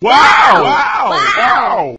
Wow! Wow! wow.